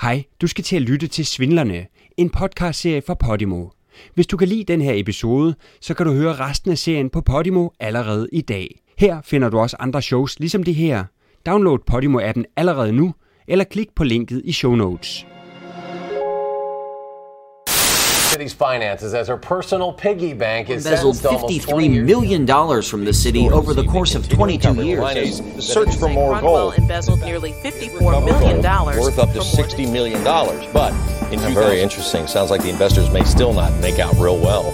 Hej, du skal til at lytte til Svindlerne, en podcastserie fra Podimo. Hvis du kan lide den her episode, så kan du høre resten af serien på Podimo allerede i dag. Her finder du også andre shows ligesom det her. Download Podimo-appen allerede nu, eller klik på linket i show notes. City's finances as her personal piggy bank is embezzled sentenced to almost 20 $53 years. million dollars from the city over the course of 22 years. Search for more Cromwell gold. embezzled nearly $54 million Worth up to $60 million. But in very interesting. Sounds like the investors may still not make out real well.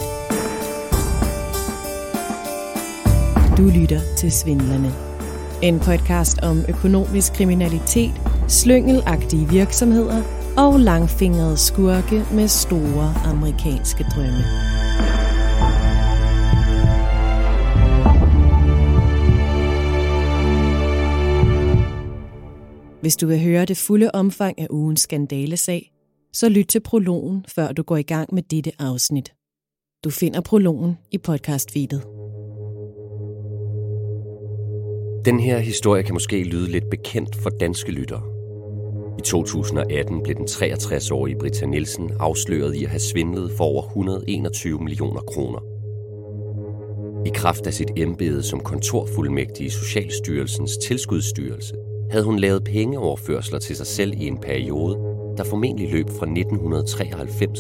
Du lytter til Svindlerne. En podcast om økonomisk kriminalitet, slyngelagtige virksomheder og langfingrede skurke med store amerikanske drømme. Hvis du vil høre det fulde omfang af ugens skandalesag, så lyt til prologen, før du går i gang med dette afsnit. Du finder prologen i podcastfeedet. Den her historie kan måske lyde lidt bekendt for danske lyttere. I 2018 blev den 63-årige Britta Nielsen afsløret i at have svindlet for over 121 millioner kroner. I kraft af sit embede som kontorfuldmægtig i Socialstyrelsens tilskudsstyrelse, havde hun lavet pengeoverførsler til sig selv i en periode, der formentlig løb fra 1993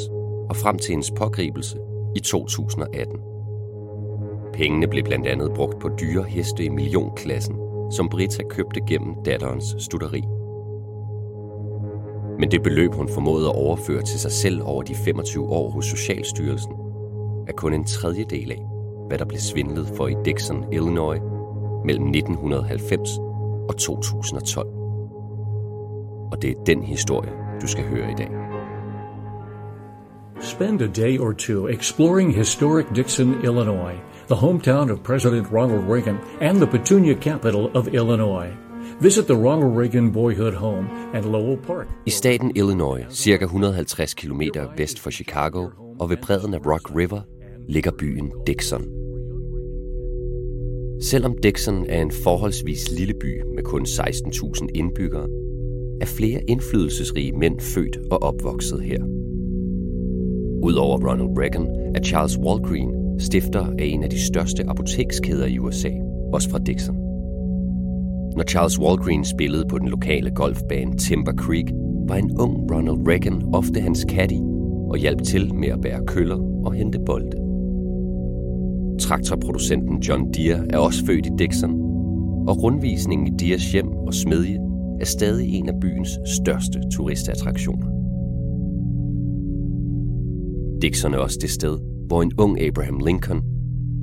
og frem til hendes pågribelse i 2018. Pengene blev blandt andet brugt på dyre heste i millionklassen, som Britta købte gennem datterens studeri. Men det beløb, hun formåede at overføre til sig selv over de 25 år hos Socialstyrelsen, er kun en tredjedel af, hvad der blev svindlet for i Dixon, Illinois, mellem 1990 og 2012. Og det er den historie, du skal høre i dag. Spend a day or two exploring historic Dixon, Illinois, the hometown of President Ronald Reagan and the Petunia capital of Illinois. Visit the Ronald Reagan Boyhood Home and Lowell Park. I staten Illinois, cirka 150 km vest for Chicago og ved bredden af Rock River, ligger byen Dixon. Selvom Dixon er en forholdsvis lille by med kun 16.000 indbyggere, er flere indflydelsesrige mænd født og opvokset her. Udover Ronald Reagan er Charles Walgreen stifter af en af de største apotekskæder i USA, også fra Dixon. Når Charles Walgreen spillede på den lokale golfbane Timber Creek, var en ung Ronald Reagan ofte hans caddy og hjalp til med at bære køller og hente bolde. Traktorproducenten John Deere er også født i Dixon, og rundvisningen i Deers hjem og smedje er stadig en af byens største turistattraktioner. Dixon er også det sted, hvor en ung Abraham Lincoln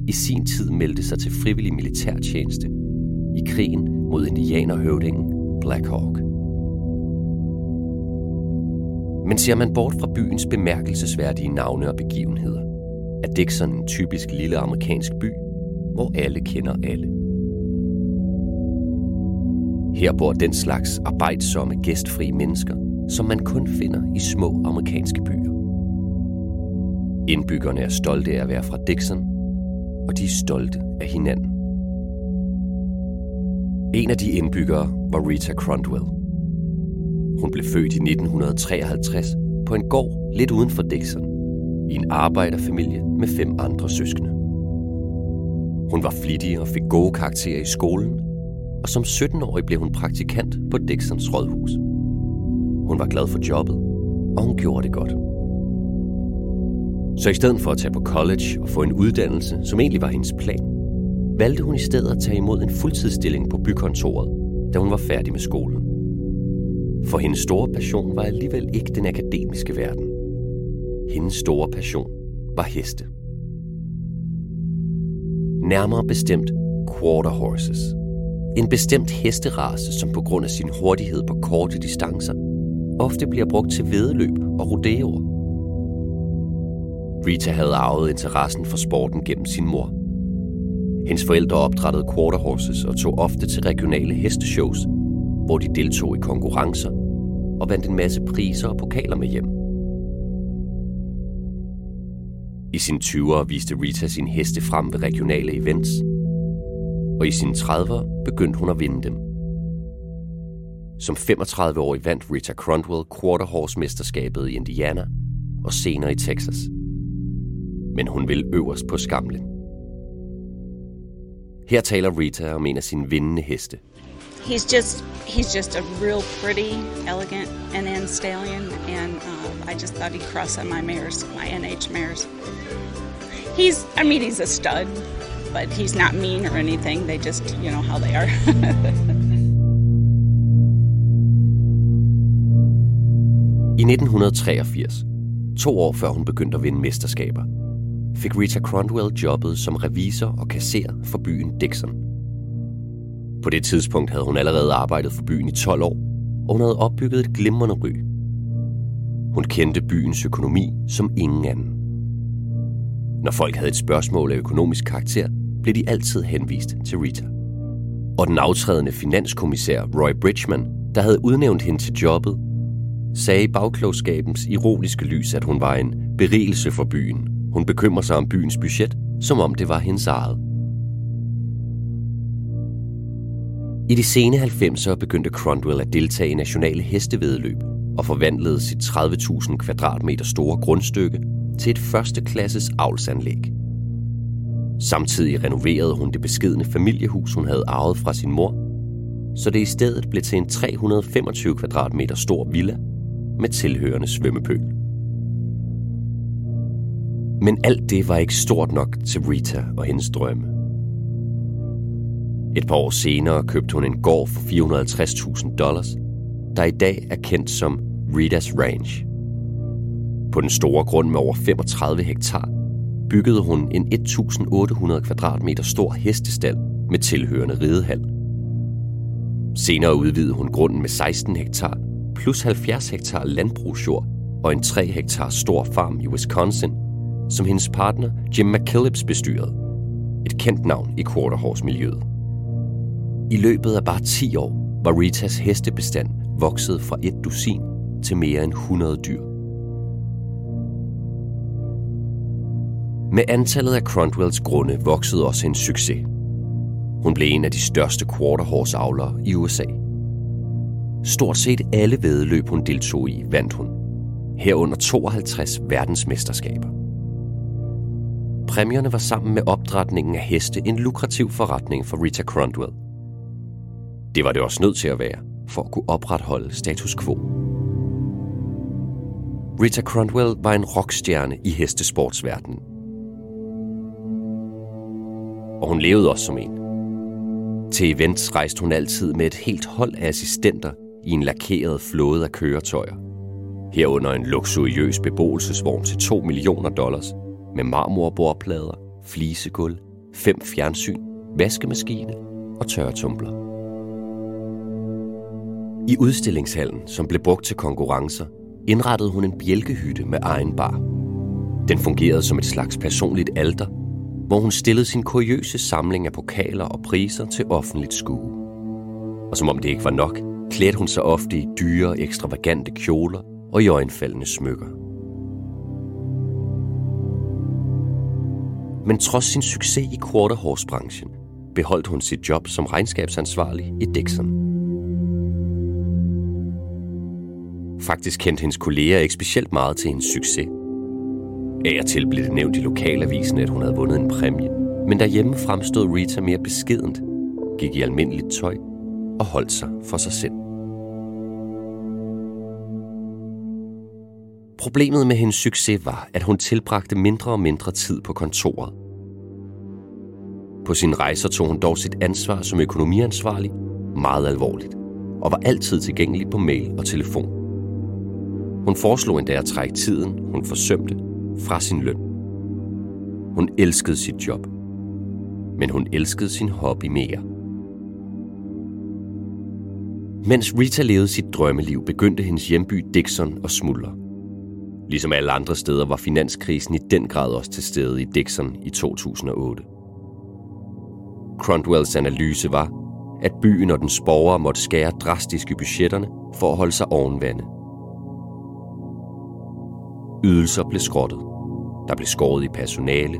i sin tid meldte sig til frivillig militærtjeneste i krigen mod indianerhøvdingen Black Hawk. Men ser man bort fra byens bemærkelsesværdige navne og begivenheder, er Dixon en typisk lille amerikansk by, hvor alle kender alle. Her bor den slags arbejdsomme, gæstfri mennesker, som man kun finder i små amerikanske byer. Indbyggerne er stolte af at være fra Dixon, og de er stolte af hinanden. En af de indbyggere var Rita Crondwell. Hun blev født i 1953 på en gård lidt uden for Dixon, i en arbejderfamilie med fem andre søskende. Hun var flittig og fik gode karakterer i skolen, og som 17-årig blev hun praktikant på Dixons rådhus. Hun var glad for jobbet, og hun gjorde det godt. Så i stedet for at tage på college og få en uddannelse, som egentlig var hendes plan, valgte hun i stedet at tage imod en fuldtidsstilling på bykontoret, da hun var færdig med skolen. For hendes store passion var alligevel ikke den akademiske verden. Hendes store passion var heste. Nærmere bestemt quarter horses. En bestemt hesterace, som på grund af sin hurtighed på korte distancer, ofte bliver brugt til vedløb og rodeoer. Rita havde arvet interessen for sporten gennem sin mor. Hendes forældre opdrættede quarter horses og tog ofte til regionale hesteshows, hvor de deltog i konkurrencer og vandt en masse priser og pokaler med hjem. I sine 20'ere viste Rita sin heste frem ved regionale events, og i sine 30'ere begyndte hun at vinde dem. Som 35-årig vandt Rita Cronwell quarterhorse-mesterskabet i Indiana og senere i Texas. Men hun vil øverst på skamlen. Her taler Rita om en af sine vindende heste. He's just he's just a real pretty, elegant NN stallion, and uh, I just thought he'd cross on my mares, my NH mares. He's, I mean, he's a stud, but he's not mean or anything. They just, you know, how they are. I 1983, to år før hun begyndte at vinde mesterskaber, fik Rita Cronwell jobbet som revisor og kasser for byen Dixon. På det tidspunkt havde hun allerede arbejdet for byen i 12 år, og hun havde opbygget et glimrende ry. Hun kendte byens økonomi som ingen anden. Når folk havde et spørgsmål af økonomisk karakter, blev de altid henvist til Rita. Og den aftrædende finanskommissær Roy Bridgman, der havde udnævnt hende til jobbet, sagde i bagklogskabens ironiske lys, at hun var en berigelse for byen. Hun bekymrer sig om byens budget, som om det var hendes eget. I de sene 90'ere begyndte Cronwell at deltage i nationale hestevedløb og forvandlede sit 30.000 kvadratmeter store grundstykke til et førsteklasses avlsanlæg. Samtidig renoverede hun det beskedne familiehus, hun havde arvet fra sin mor, så det i stedet blev til en 325 kvadratmeter stor villa med tilhørende svømmepøl. Men alt det var ikke stort nok til Rita og hendes drømme. Et par år senere købte hun en gård for 450.000 dollars, der i dag er kendt som Ritas Ranch. På den store grund med over 35 hektar byggede hun en 1800 kvadratmeter stor hestestal med tilhørende ridehal. Senere udvidede hun grunden med 16 hektar plus 70 hektar landbrugsjord og en 3 hektar stor farm i Wisconsin, som hendes partner Jim McKillips bestyrede. Et kendt navn i quarterhorse-miljøet. I løbet af bare 10 år var Ritas hestebestand vokset fra et dusin til mere end 100 dyr. Med antallet af Cronwells grunde voksede også hendes succes. Hun blev en af de største quarterhorse-avlere i USA. Stort set alle vedløb, hun deltog i, vandt hun. Herunder 52 verdensmesterskaber. Præmierne var sammen med opdrætningen af heste en lukrativ forretning for Rita Crondwell. Det var det også nødt til at være, for at kunne opretholde status quo. Rita Crondwell var en rockstjerne i hestesportsverdenen og hun levede også som en. Til events rejste hun altid med et helt hold af assistenter i en lakeret flåde af køretøjer. Herunder en luksuriøs beboelsesvogn til 2 millioner dollars med marmorbordplader, flisegulv, fem fjernsyn, vaskemaskine og tørretumbler. I udstillingshallen, som blev brugt til konkurrencer, indrettede hun en bjælkehytte med egen bar. Den fungerede som et slags personligt alter hvor hun stillede sin kuriøse samling af pokaler og priser til offentligt skue. Og som om det ikke var nok, klædte hun sig ofte i dyre, ekstravagante kjoler og i øjenfaldende smykker. Men trods sin succes i quarterhorse-branchen, beholdt hun sit job som regnskabsansvarlig i Dixon. Faktisk kendte hendes kolleger ikke specielt meget til hendes succes, af og til blev det nævnt i lokalavisen, at hun havde vundet en præmie. Men derhjemme fremstod Rita mere beskedent, gik i almindeligt tøj og holdt sig for sig selv. Problemet med hendes succes var, at hun tilbragte mindre og mindre tid på kontoret. På sine rejser tog hun dog sit ansvar som økonomiansvarlig meget alvorligt, og var altid tilgængelig på mail og telefon. Hun foreslog endda at trække tiden, hun forsømte, fra sin løn. Hun elskede sit job, men hun elskede sin hobby mere. Mens Rita levede sit drømmeliv, begyndte hendes hjemby Dixon at smuldre. Ligesom alle andre steder var finanskrisen i den grad også til stede i Dixon i 2008. Cronwells analyse var, at byen og dens borgere måtte skære drastisk i budgetterne for at holde sig ovenvande. Ydelser blev skrottet. Der blev skåret i personale.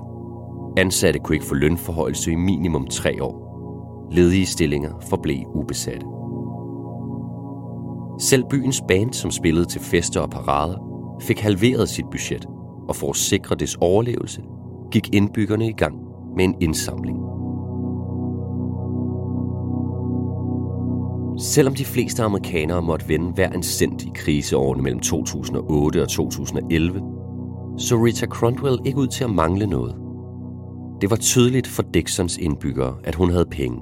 Ansatte kunne ikke få lønforhøjelse i minimum tre år. Ledige stillinger forblev ubesatte. Selv byens band, som spillede til fester og parader, fik halveret sit budget, og for at sikre dets overlevelse, gik indbyggerne i gang med en indsamling. Selvom de fleste amerikanere måtte vende hver en cent i kriseårene mellem 2008 og 2011, så Rita Cronwell ikke ud til at mangle noget. Det var tydeligt for Dixons indbyggere, at hun havde penge.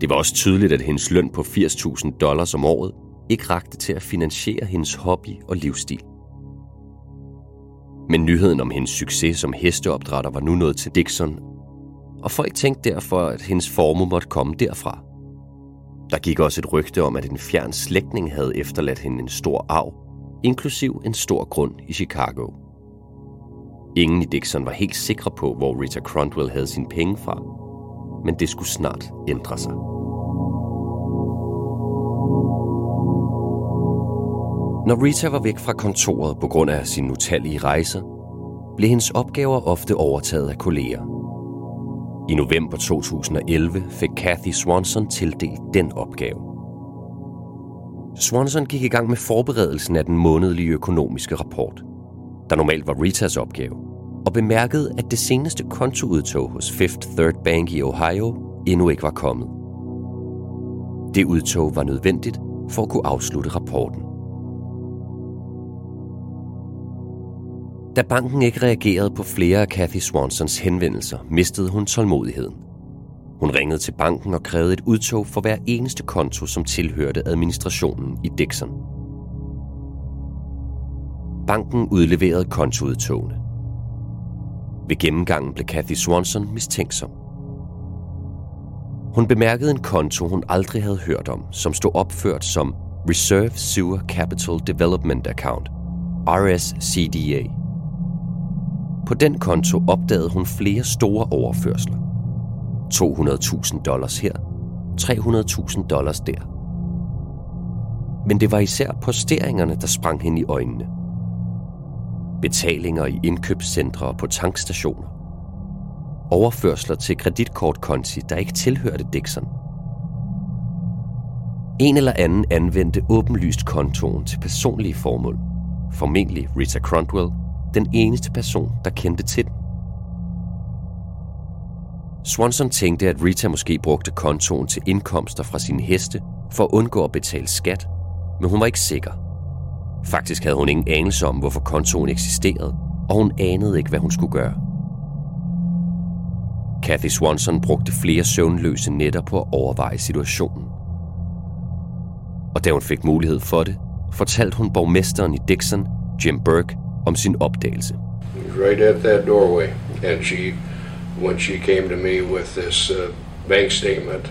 Det var også tydeligt, at hendes løn på 80.000 dollars om året ikke rakte til at finansiere hendes hobby og livsstil. Men nyheden om hendes succes som hesteopdrætter var nu nået til Dixon, og folk tænkte derfor, at hendes formue måtte komme derfra. Der gik også et rygte om, at en fjern slægtning havde efterladt hende en stor arv, inklusiv en stor grund i Chicago. Ingen i Dixon var helt sikre på, hvor Rita Cronwell havde sine penge fra, men det skulle snart ændre sig. Når Rita var væk fra kontoret på grund af sine utallige rejser, blev hendes opgaver ofte overtaget af kolleger. I november 2011 fik Kathy Swanson tildelt den opgave. Swanson gik i gang med forberedelsen af den månedlige økonomiske rapport, der normalt var Ritas opgave, og bemærkede, at det seneste kontoudtog hos Fifth Third Bank i Ohio endnu ikke var kommet. Det udtog var nødvendigt for at kunne afslutte rapporten. Da banken ikke reagerede på flere af Kathy Swansons henvendelser, mistede hun tålmodigheden. Hun ringede til banken og krævede et udtog for hver eneste konto, som tilhørte administrationen i Dixon. Banken udleverede kontoudtogene. Ved gennemgangen blev Kathy Swanson mistænksom. Hun bemærkede en konto, hun aldrig havde hørt om, som stod opført som Reserve Sewer Capital Development Account, RSCDA. På den konto opdagede hun flere store overførsler. 200.000 dollars her, 300.000 dollars der. Men det var især posteringerne, der sprang hende i øjnene. Betalinger i indkøbscentre og på tankstationer. Overførsler til kreditkortkonti, der ikke tilhørte Dixon. En eller anden anvendte åbenlyst kontoen til personlige formål. Formentlig Rita Cronwell, den eneste person, der kendte til den. Swanson tænkte, at Rita måske brugte kontoen til indkomster fra sine heste for at undgå at betale skat, men hun var ikke sikker. Faktisk havde hun ingen anelse om, hvorfor kontoen eksisterede, og hun anede ikke, hvad hun skulle gøre. Kathy Swanson brugte flere søvnløse nætter på at overveje situationen. Og da hun fik mulighed for det, fortalte hun borgmesteren i Dixon, Jim Burke, om sin opdagelse. Right at that doorway, and she, when she came to me with this uh, bank statement,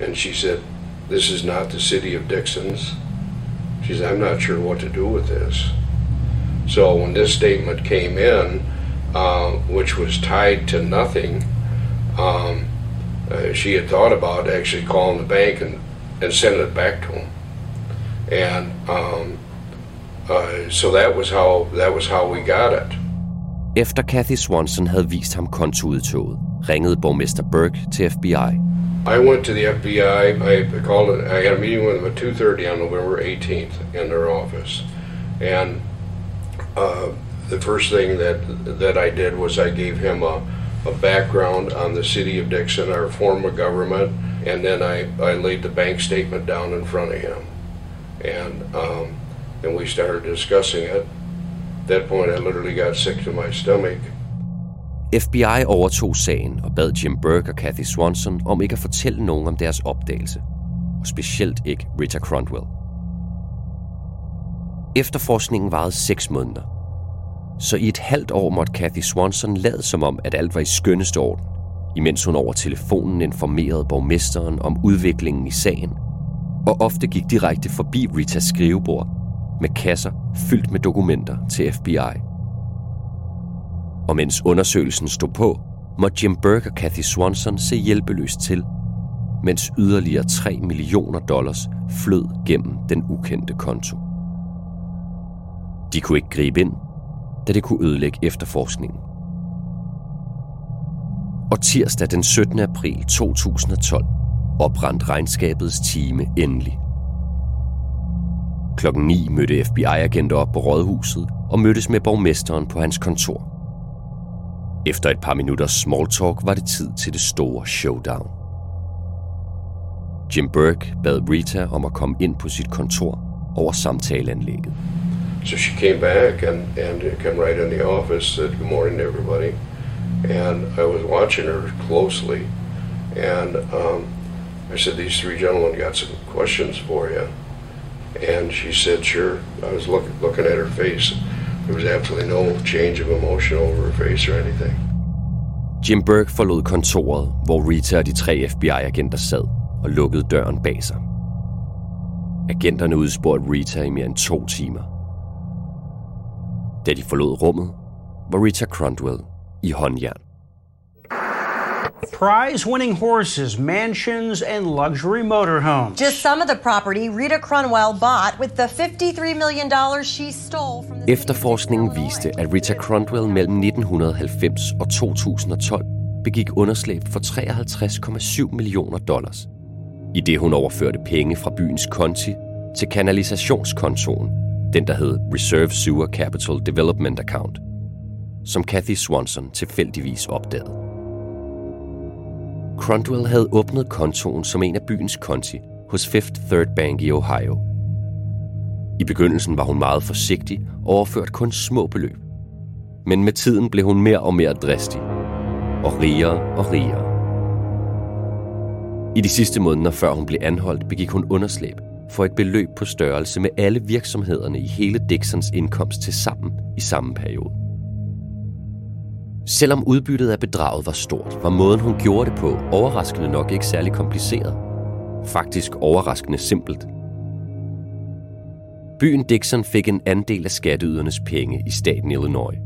and she said, "This is not the city of Dixon's." She said, "I'm not sure what to do with this." So when this statement came in, uh, which was tied to nothing, um, uh, she had thought about actually calling the bank and, and sending it back to them. And um, uh, so that was how that was how we got it. Efter Kathy Swanson havde vist ham kontoudtoget, ringede borgmester Burke til FBI. I went to the FBI. I called it. I had a meeting with them at 2:30 on November 18th in their office, and uh, the first thing that that I did was I gave him a, a background on the city of Dixon, our form of government, and then I, I laid the bank statement down in front of him, and um, and we started discussing it. At that point, I literally got sick to my stomach. FBI overtog sagen og bad Jim Burke og Kathy Swanson om ikke at fortælle nogen om deres opdagelse, og specielt ikke Rita Cronwell. Efterforskningen varede 6 måneder, så i et halvt år måtte Kathy Swanson lade som om, at alt var i skønneste orden, imens hun over telefonen informerede borgmesteren om udviklingen i sagen, og ofte gik direkte forbi Ritas skrivebord med kasser fyldt med dokumenter til FBI. Og mens undersøgelsen stod på, måtte Jim Burke og Kathy Swanson se hjælpeløst til, mens yderligere 3 millioner dollars flød gennem den ukendte konto. De kunne ikke gribe ind, da det kunne ødelægge efterforskningen. Og tirsdag den 17. april 2012 oprandt regnskabets time endelig. Klokken 9 mødte FBI-agenter op på rådhuset og mødtes med borgmesteren på hans kontor. Efter et par minutters small talk var det tid til det store showdown. Jim Burke bad Rita om at komme ind på sit kontor over samtaleanlægget. So she came back and, and came right in the office, said good morning to everybody. And I was watching her closely. And um, I said, these three gentlemen got some questions for you. And she said, sure. I was look, looking at her face. There was absolutely no change of emotion over her face or anything. Jim Burke forlod kontoret, hvor Rita og de tre FBI-agenter sad og lukkede døren bag sig. Agenterne udspurgte Rita i mere end to timer. Da de forlod rummet, var Rita Cronwell i håndjern. Prize-winning horses, mansions, and luxury motorhomes. Just some of the property Rita Cronwell bought with the $53 million she stole from the Efterforskningen viste, at Rita Cronwell mellem 1990 og 2012 begik underslæb for 53,7 millioner dollars, i det hun overførte penge fra byens konti til kanalisationskontoen, den der hed Reserve Sewer Capital Development Account, som Kathy Swanson tilfældigvis opdagede. Crondwell havde åbnet kontoen som en af byens konti hos Fifth Third Bank i Ohio. I begyndelsen var hun meget forsigtig og overførte kun små beløb. Men med tiden blev hun mere og mere dristig, og rigere og rigere. I de sidste måneder før hun blev anholdt, begik hun underslæb for et beløb på størrelse med alle virksomhederne i hele Dixons indkomst til sammen i samme periode. Selvom udbyttet af bedraget var stort, var måden hun gjorde det på overraskende nok ikke særlig kompliceret. Faktisk overraskende simpelt. Byen Dixon fik en andel af skatteydernes penge i staten Illinois.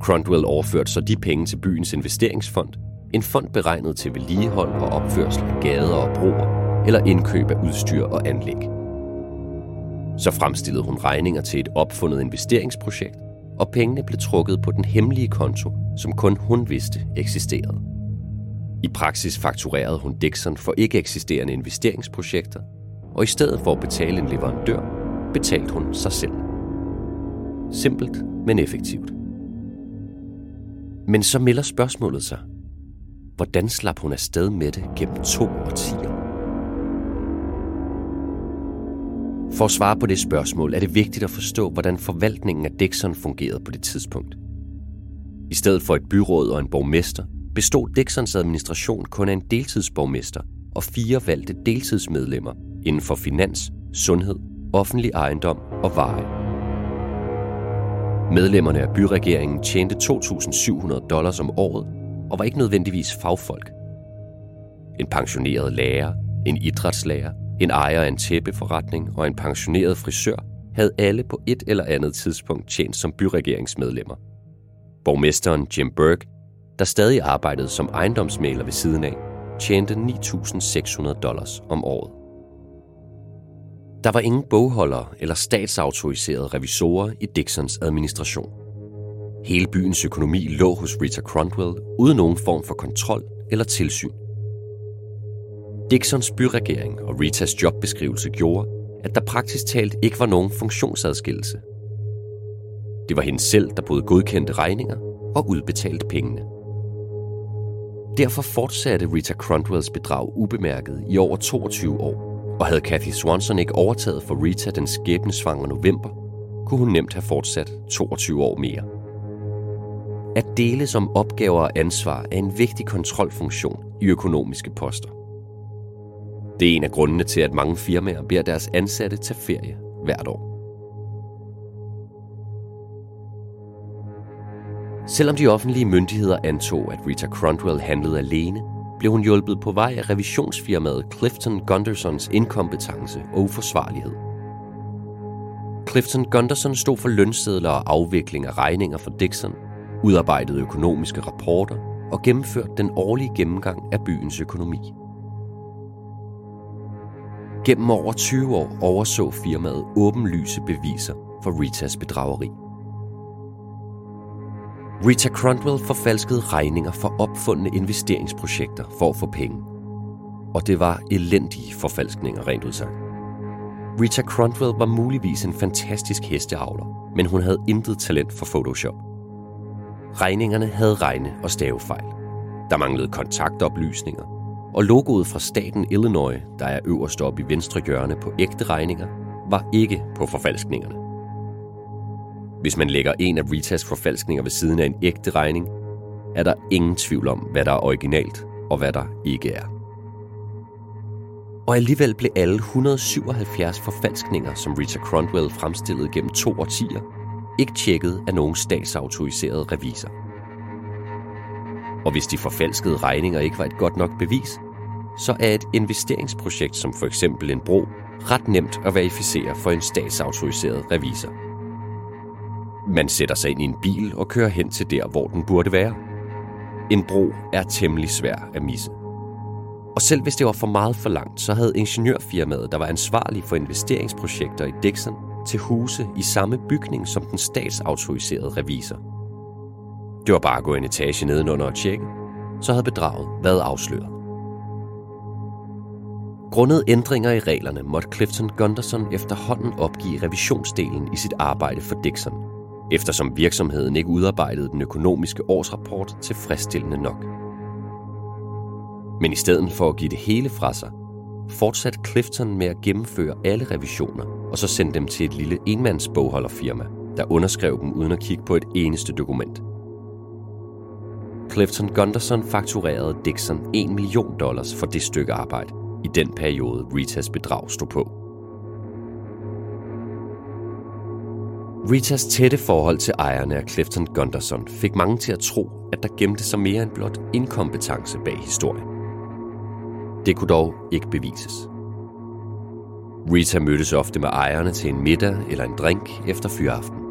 Cronwell overførte så de penge til byens investeringsfond, en fond beregnet til vedligehold og opførsel af gader og broer, eller indkøb af udstyr og anlæg. Så fremstillede hun regninger til et opfundet investeringsprojekt, og pengene blev trukket på den hemmelige konto, som kun hun vidste eksisterede. I praksis fakturerede hun Dixon for ikke eksisterende investeringsprojekter, og i stedet for at betale en leverandør, betalte hun sig selv. Simpelt, men effektivt. Men så melder spørgsmålet sig. Hvordan slap hun afsted med det gennem to årtier? For at svare på det spørgsmål er det vigtigt at forstå, hvordan forvaltningen af Dixon fungerede på det tidspunkt. I stedet for et byråd og en borgmester, bestod Dixons administration kun af en deltidsborgmester og fire valgte deltidsmedlemmer inden for finans, sundhed, offentlig ejendom og veje. Medlemmerne af byregeringen tjente 2.700 dollars om året og var ikke nødvendigvis fagfolk. En pensioneret lærer, en idrætslærer, en ejer af en tæppeforretning og en pensioneret frisør havde alle på et eller andet tidspunkt tjent som byregeringsmedlemmer. Borgmesteren Jim Burke, der stadig arbejdede som ejendomsmaler ved siden af, tjente 9.600 dollars om året. Der var ingen bogholdere eller statsautoriserede revisorer i Dixons administration. Hele byens økonomi lå hos Rita Cronwell uden nogen form for kontrol eller tilsyn. Dixons byregering og Ritas jobbeskrivelse gjorde, at der praktisk talt ikke var nogen funktionsadskillelse. Det var hende selv, der både godkendte regninger og udbetalte pengene. Derfor fortsatte Rita Cronwells bedrag ubemærket i over 22 år, og havde Kathy Swanson ikke overtaget for Rita den skæbnesvangre november, kunne hun nemt have fortsat 22 år mere. At dele som opgaver og ansvar er en vigtig kontrolfunktion i økonomiske poster. Det er en af grundene til, at mange firmaer beder deres ansatte tage ferie hvert år. Selvom de offentlige myndigheder antog, at Rita Cronwell handlede alene, blev hun hjulpet på vej af revisionsfirmaet Clifton Gundersons inkompetence og uforsvarlighed. Clifton Gunderson stod for lønsedler og afvikling af regninger for Dixon, udarbejdede økonomiske rapporter og gennemførte den årlige gennemgang af byens økonomi. Gennem over 20 år overså firmaet åbenlyse beviser for Ritas bedrageri. Rita Cronwell forfalskede regninger for opfundne investeringsprojekter for at få penge. Og det var elendige forfalskninger rent udsagt. Rita Cronwell var muligvis en fantastisk hesteavler, men hun havde intet talent for Photoshop. Regningerne havde regne- og stavefejl. Der manglede kontaktoplysninger, og logoet fra staten Illinois, der er øverst oppe i venstre hjørne på ægte regninger, var ikke på forfalskningerne. Hvis man lægger en af Ritas forfalskninger ved siden af en ægte regning, er der ingen tvivl om, hvad der er originalt og hvad der ikke er. Og alligevel blev alle 177 forfalskninger, som Rita Cronwell fremstillede gennem to årtier, ikke tjekket af nogen statsautoriseret revisor. Og hvis de forfalskede regninger ikke var et godt nok bevis, så er et investeringsprojekt som for eksempel en bro ret nemt at verificere for en statsautoriseret revisor. Man sætter sig ind i en bil og kører hen til der, hvor den burde være. En bro er temmelig svær at misse. Og selv hvis det var for meget for langt, så havde ingeniørfirmaet, der var ansvarlig for investeringsprojekter i Dixon, til huse i samme bygning som den statsautoriserede revisor. Det var bare at gå en etage nedenunder og tjekke, så havde bedraget været afsløret. Grundet ændringer i reglerne måtte Clifton Gunderson efterhånden opgive revisionsdelen i sit arbejde for Dixon, eftersom virksomheden ikke udarbejdede den økonomiske årsrapport tilfredsstillende nok. Men i stedet for at give det hele fra sig, fortsatte Clifton med at gennemføre alle revisioner, og så sendte dem til et lille enmandsbogholderfirma, der underskrev dem uden at kigge på et eneste dokument. Clifton Gunderson fakturerede Dixon 1 million dollars for det stykke arbejde i den periode Ritas bedrag stod på. Ritas tætte forhold til ejerne af Clifton Gunderson fik mange til at tro, at der gemte sig mere end blot inkompetence bag historien. Det kunne dog ikke bevises. Rita mødtes ofte med ejerne til en middag eller en drink efter fyraften.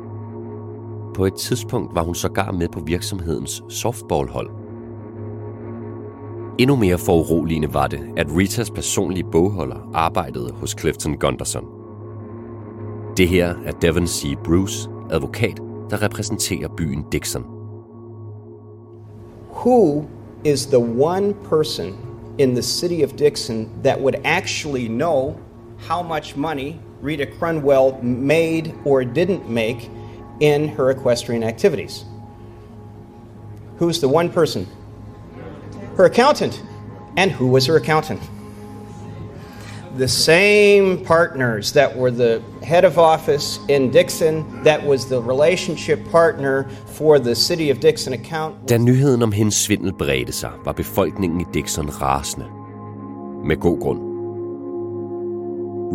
På et tidspunkt var hun sågar med på virksomhedens softballhold. Endnu mere foruroligende var det, at Ritas personlige bogholder arbejdede hos Clifton Gunderson. Det her er Devon C. Bruce, advokat, der repræsenterer byen Dixon. Who is the one person in the city of Dixon that would actually know how much money Rita Crunwell made or didn't make in her equestrian activities. Who's the one person? Her accountant. And who was her accountant? The same partners that were the head of office in Dixon, that was the relationship partner for the City of Dixon account. Da nyheden om hendes svindel bredte sig, var befolkningen i Dixon rasende. Med god grund.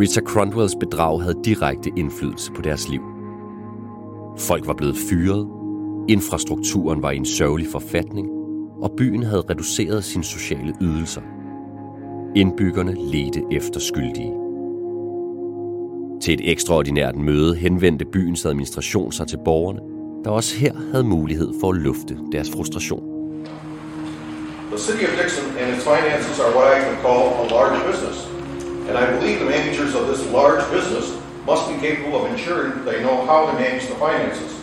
Rita Cronwells bedrag havde direkte indflydelse på deres liv. Folk var blevet fyret, infrastrukturen var i en sørgelig forfatning, og byen havde reduceret sine sociale ydelser. Indbyggerne ledte efter skyldige. Til et ekstraordinært møde henvendte byens administration sig til borgerne, der også her havde mulighed for at lufte deres frustration. The city of Dixon and its finances are what I can call a large business. And I believe the managers of this large business must be capable of ensuring they know how to manage the finances.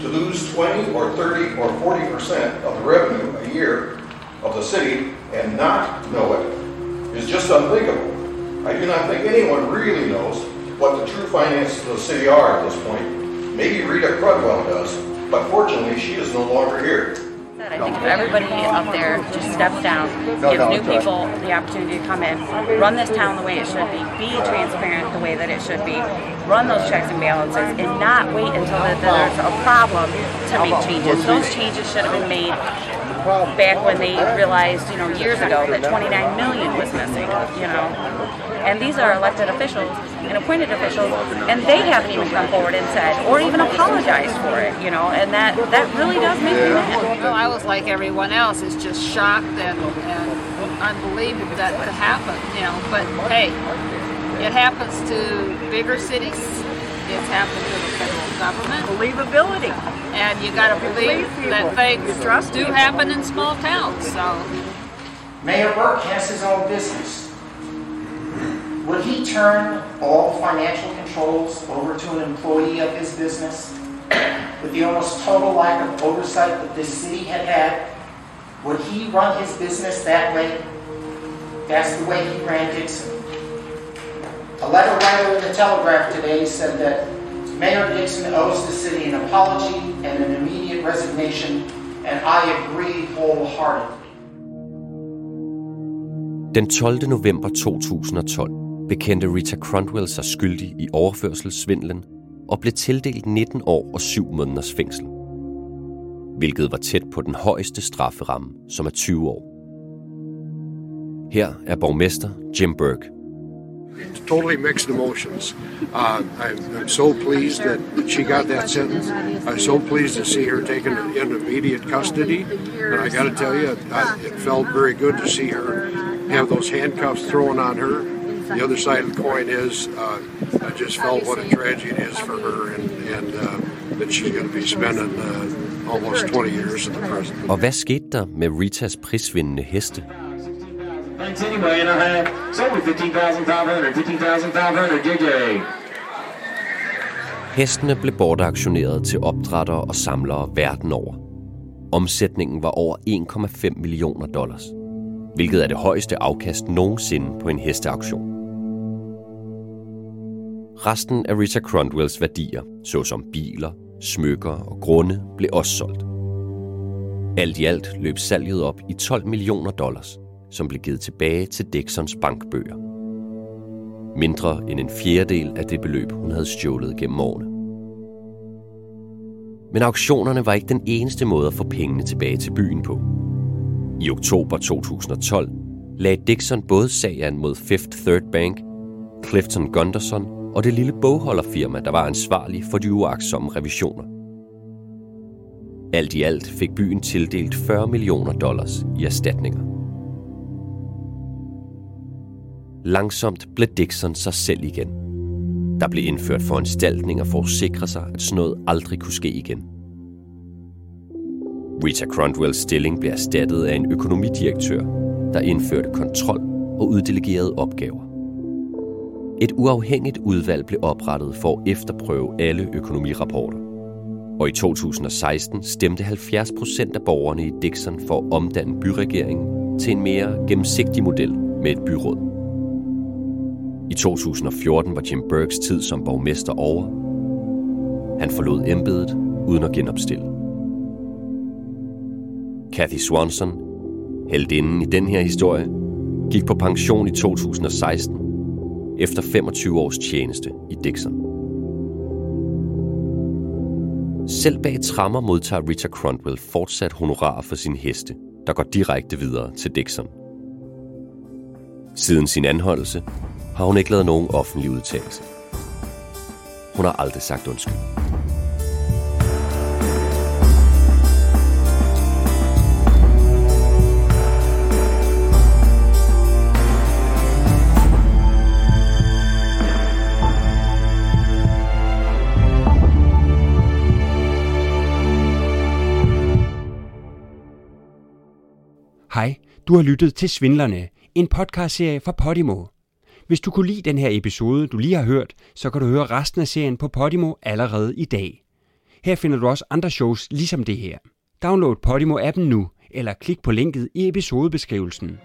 To lose 20 or 30 or 40 percent of the revenue a year of the city and not know it is just unthinkable. I do not think anyone really knows what the true finances of the city are at this point. Maybe Rita Crudwell does, but fortunately she is no longer here. I think if everybody up there just steps down, gives new people the opportunity to come in, run this town the way it should be, be transparent the way that it should be, run those checks and balances, and not wait until there's a problem to make changes. Those changes should have been made back when they realized, you know, years ago that 29 million was missing, you know. And these are elected officials and appointed officials, and they haven't even come forward and said, or even apologized for it, you know, and that, that really does make me mad. Well, I was like everyone else, is just shocked and, and unbelievable that could happen, you know. But hey, it happens to bigger cities. It's happened to the federal government. Believability. And you got to believe people. that things You trust do people. happen in small towns. So Mayor Burke has his own business. Would he turn all financial controls over to an employee of his business? With the almost total lack of oversight that this city had had, would he run his business that way? That's the way he ran Dixon. A letter writer in the Telegraph today said that Mayor Dixon owes the city an apology and an immediate resignation, and I agree wholeheartedly. Den 12. november 2012 bekendte Rita Cronwell sig skyldig i overførselssvindlen og blev tildelt 19 år og 7 måneders fængsel. Hvilket var tæt på den højeste strafferamme, som er 20 år. Her er borgmester Jim Burke. totally mixed emotions. Uh, I'm, I'm so pleased that, she got that sentence. I'm so pleased to see her taken in immediate custody. And I got to tell you, I, it felt very good to see her have those handcuffs thrown on her. The other side of the coin is, uh, I just felt what a tragedy it is for her, and, and uh, that she's going to be spending uh, almost 20 years in the prison. Og hvad skete der med Ritas prisvindende heste? Thanks anyway, and I have sold 15,500, 15,500, JJ. Hestene blev bortaktioneret til opdrættere og samlere verden over. Omsætningen var over 1,5 millioner dollars, hvilket er det højeste afkast nogensinde på en hesteauktion. Resten af Rita Cronwells værdier, såsom biler, smykker og grunde, blev også solgt. Alt i alt løb salget op i 12 millioner dollars, som blev givet tilbage til Dixons bankbøger. Mindre end en fjerdedel af det beløb, hun havde stjålet gennem årene. Men auktionerne var ikke den eneste måde at få pengene tilbage til byen på. I oktober 2012 lagde Dixon både sag an mod Fifth Third Bank, Clifton Gunderson og det lille bogholderfirma, der var ansvarlig for de uaksomme revisioner. Alt i alt fik byen tildelt 40 millioner dollars i erstatninger. Langsomt blev Dixon sig selv igen. Der blev indført foranstaltninger for at sikre sig, at sådan noget aldrig kunne ske igen. Rita Cronwells stilling blev erstattet af en økonomidirektør, der indførte kontrol og uddelegerede opgaver. Et uafhængigt udvalg blev oprettet for at efterprøve alle økonomirapporter. Og i 2016 stemte 70 procent af borgerne i Dixon for at omdanne byregeringen til en mere gennemsigtig model med et byråd. I 2014 var Jim Burks tid som borgmester over. Han forlod embedet uden at genopstille. Kathy Swanson, heldinden i den her historie, gik på pension i 2016 efter 25 års tjeneste i Dixon. Selv bag trammer modtager Richard Cronwell fortsat honorar for sin heste, der går direkte videre til Dixon. Siden sin anholdelse har hun ikke lavet nogen offentlig udtalelse. Hun har aldrig sagt undskyld. Hej, du har lyttet til Svindlerne, en podcastserie fra Podimo. Hvis du kunne lide den her episode, du lige har hørt, så kan du høre resten af serien på Podimo allerede i dag. Her finder du også andre shows ligesom det her. Download Podimo-appen nu, eller klik på linket i episodebeskrivelsen.